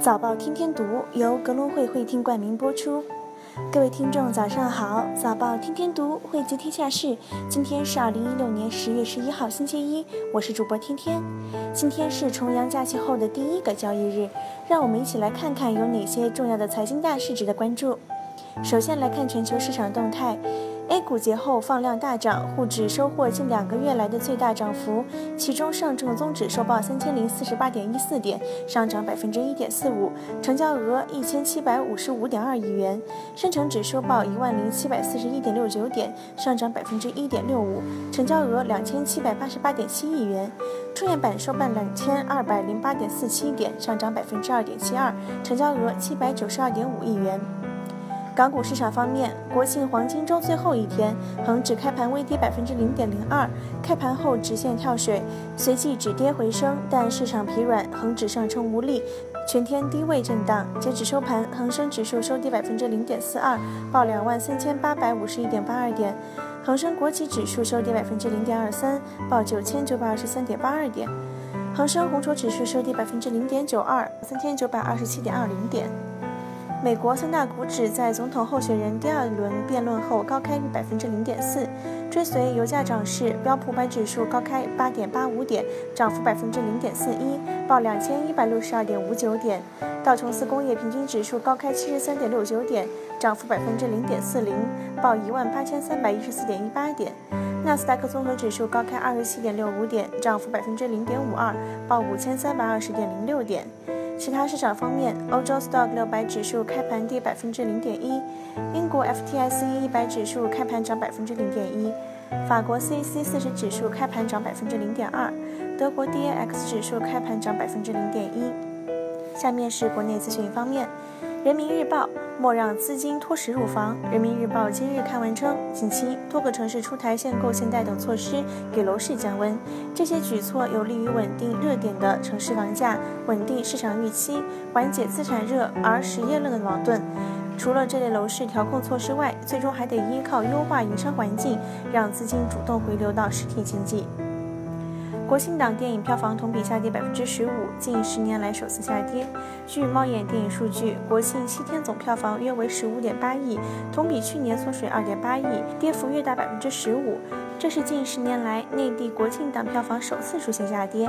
早报天天读由格隆汇会听冠名播出。各位听众，早上好！早报天天读，汇集天下事。今天是二零一六年十月十一号，星期一。我是主播天天。今天是重阳假期后的第一个交易日，让我们一起来看看有哪些重要的财经大事值得关注。首先来看全球市场动态。A 股节后放量大涨，沪指收获近两个月来的最大涨幅，其中上证综指收报三千零四十八点一四点，上涨百分之一点四五，成交额一千七百五十五点二亿元；深成指收报一万零七百四十一点六九点，上涨百分之一点六五，成交额两千七百八十八点七亿元；创业板收报两千二百零八点四七点，上涨百分之二点七二，成交额七百九十二点五亿元。港股市场方面，国庆黄金周最后一天，恒指开盘微跌百分之零点零二，开盘后直线跳水，随即止跌回升，但市场疲软，恒指上冲无力，全天低位震荡。截止收盘，恒生指数收跌百分之零点四二，报两万三千八百五十一点八二点；恒生国企指数收跌百分之零点二三，报九千九百二十三点八二点；恒生红筹指数收跌百分之零点九二，三千九百二十七点二零点。美国三大股指在总统候选人第二轮辩论后高开百分之零点四，追随油价涨势，标普百指数高开八点八五点，涨幅百分之零点四一，报两千一百六十二点五九点；道琼斯工业平均指数高开七十三点六九点，涨幅百分之零点四零，报一万八千三百一十四点一八点；纳斯达克综合指数高开二十七点六五点，涨幅百分之零点五二，报五千三百二十点零六点。其他市场方面，欧洲 Stock 六百指数开盘跌百分之零点一，英国 FTSE 一百指数开盘涨百分之零点一，法国 CAC 四十指数开盘涨百分之零点二，德国 DAX 指数开盘涨百分之零点一。下面是国内资讯方面。人民日报莫让资金脱实入房。人民日报今日刊文称，近期多个城市出台限购限贷等措施，给楼市降温。这些举措有利于稳定热点的城市房价，稳定市场预期，缓解资产热而实业论的矛盾。除了这类楼市调控措施外，最终还得依靠优化营商环境，让资金主动回流到实体经济。国庆档电影票房同比下跌百分之十五，近十年来首次下跌。据猫眼电影数据，国庆七天总票房约为十五点八亿，同比去年缩水二点八亿，跌幅约达百分之十五。这是近十年来内地国庆档票房首次出现下跌。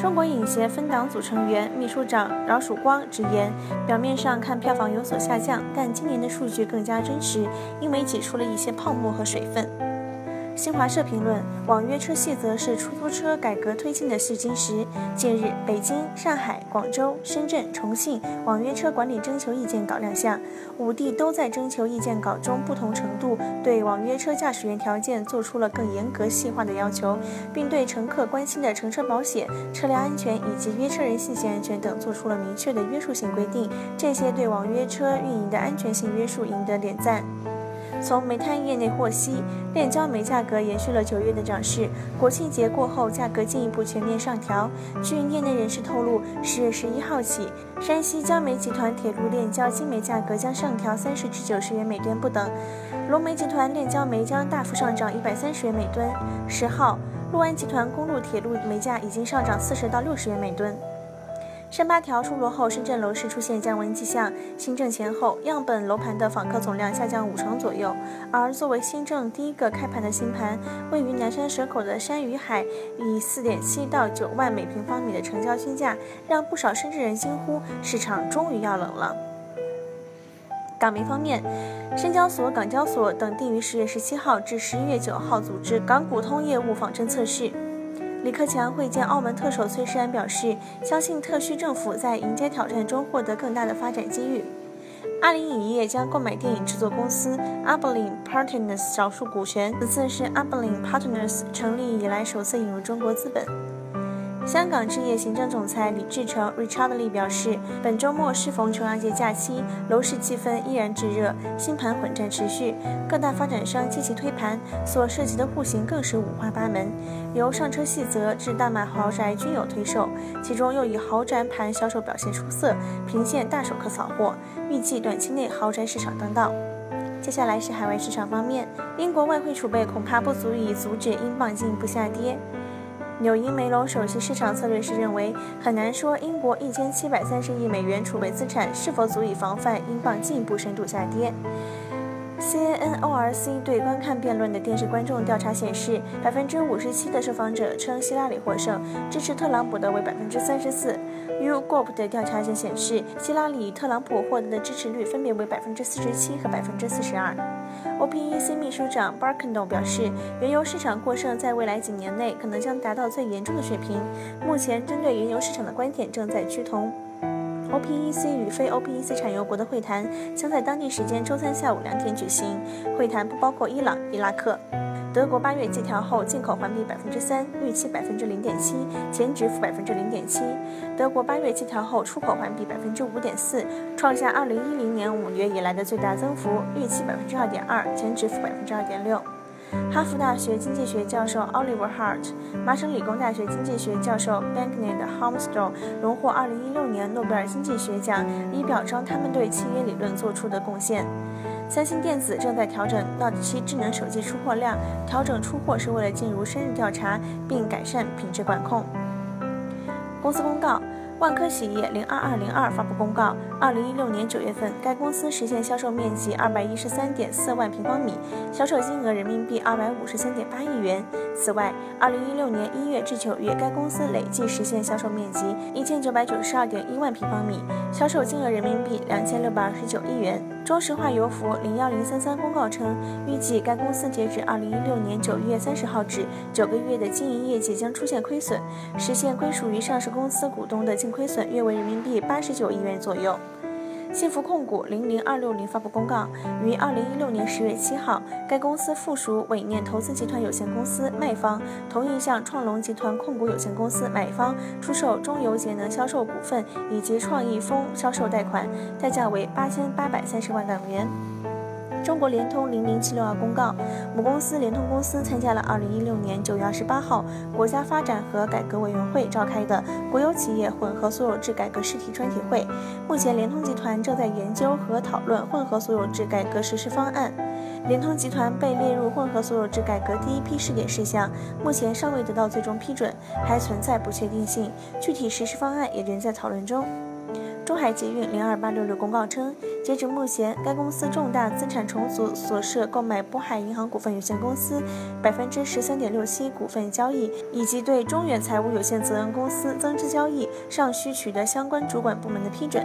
中国影协分党组成员、秘书长饶曙光直言，表面上看票房有所下降，但今年的数据更加真实，因为挤出了一些泡沫和水分。新华社评论：网约车细则是出租车改革推进的试金石。近日，北京、上海、广州、深圳、重庆网约车管理征求意见稿亮相，五地都在征求意见稿中不同程度对网约车驾驶员条件做出了更严格细化的要求，并对乘客关心的乘车保险、车辆安全以及约车人信息安全等做出了明确的约束性规定。这些对网约车运营的安全性约束赢得点赞。从煤炭业内获悉，炼焦煤价格延续了九月的涨势，国庆节过后价格进一步全面上调。据业内人士透露，十月十一号起，山西焦煤集团铁路炼焦精煤价格将上调三十至九十元每吨不等，龙煤集团炼焦煤将大幅上涨一百三十元每吨。十号，六安集团公路铁路煤价已经上涨四十到六十元每吨。深八条出炉后，深圳楼市出现降温迹象。新政前后，样本楼盘的访客总量下降五成左右。而作为新政第一个开盘的新盘，位于南山蛇口的山与海，以四点七到九万每平方米的成交均价，让不少深圳人惊呼：市场终于要冷了。港媒方面，深交所、港交所等定于十月十七号至十一月九号组织港股通业务仿真测试。李克强会见澳门特首崔世安，表示相信特区政府在迎接挑战中获得更大的发展机遇。阿里影业将购买电影制作公司 Abelin Partners 少数股权，此次是 Abelin Partners 成立以来首次引入中国资本。香港置业行政总裁李志成 （Richard Lee） 表示，本周末适逢重阳节假期，楼市气氛依然炙热，新盘混战持续，各大发展商积极推盘，所涉及的户型更是五花八门，由上车细则至大码豪宅均有推售，其中又以豪宅盘销售表现出色，频现大手可扫货，预计短期内豪宅市场当道。接下来是海外市场方面，英国外汇储备恐怕不足以阻止英镑进一步下跌。纽英梅隆首席市场策略师认为，很难说英国一千七百三十亿美元储备资产是否足以防范英镑进一步深度下跌。CNORC 对观看辩论的电视观众调查显示，百分之五十七的受访者称希拉里获胜，支持特朗普的为百分之三十四。U G O P 的调查则显示，希拉里与特朗普获得的支持率分别为百分之四十七和百分之四十二。OPEC 秘书长 Barkano 表示，原油市场过剩在未来几年内可能将达到最严重的水平。目前，针对原油市场的观点正在趋同。OPEC 与非 OPEC 产油国的会谈将在当地时间周三下午两点举行。会谈不包括伊朗、伊拉克。德国八月季调后进口环比百分之三，预期百分之零点七，前值负百分之零点七。德国八月季调后出口环比百分之五点四，创下二零一零年五月以来的最大增幅，预期百分之二点二，前值负百分之二点六。哈佛大学经济学教授 Oliver Hart、麻省理工大学经济学教授 Banknet Holmstrom 荣获2016年诺贝尔经济学奖，以表彰他们对契约理论做出的贡献。三星电子正在调整 Note 7智能手机出货量，调整出货是为了进入深入调查并改善品质管控。公司公告。万科企业零二二零二发布公告，二零一六年九月份，该公司实现销售面积二百一十三点四万平方米，销售金额人民币二百五十三点八亿元。此外，二零一六年一月至九月，该公司累计实现销售面积一千九百九十二点一万平方米，销售金额人民币两千六百二十九亿元。中石化油服零幺零三三公告称，预计该公司截止二零一六年九月三十号止九个月的经营业绩将出现亏损，实现归属于上市公司股东的净。亏损约为人民币八十九亿元左右。幸福控股零零二六零发布公告，于二零一六年十月七号，该公司附属伟念投资集团有限公司卖方同意向创龙集团控股有限公司买方出售中油节能销售股份以及创意风销售贷款，代价为八千八百三十万港元。中国联通零零七六二公告，母公司联通公司参加了二零一六年九月二十八号国家发展和改革委员会召开的国有企业混合所有制改革试题专题会。目前，联通集团正在研究和讨论混合所有制改革实施方案。联通集团被列入混合所有制改革第一批试点事项，目前尚未得到最终批准，还存在不确定性，具体实施方案也仍在讨论中。中海捷运零二八六六公告称，截止目前，该公司重大资产重组所涉购买渤海银行股份有限公司百分之十三点六七股份交易，以及对中远财务有限责任公司增资交易，尚需取得相关主管部门的批准。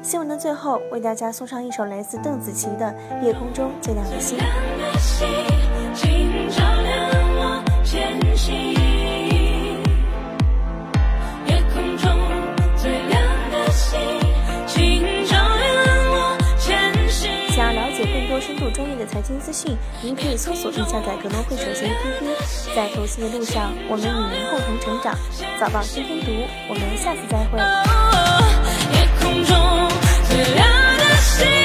新闻的最后，为大家送上一首来自邓紫棋的《夜空中最亮的星》。财经资讯，您可以搜索并下载格农会首席 APP。在投资的路上，我们与您共同成长。早报天天读，我们下次再会。夜空中最亮的星。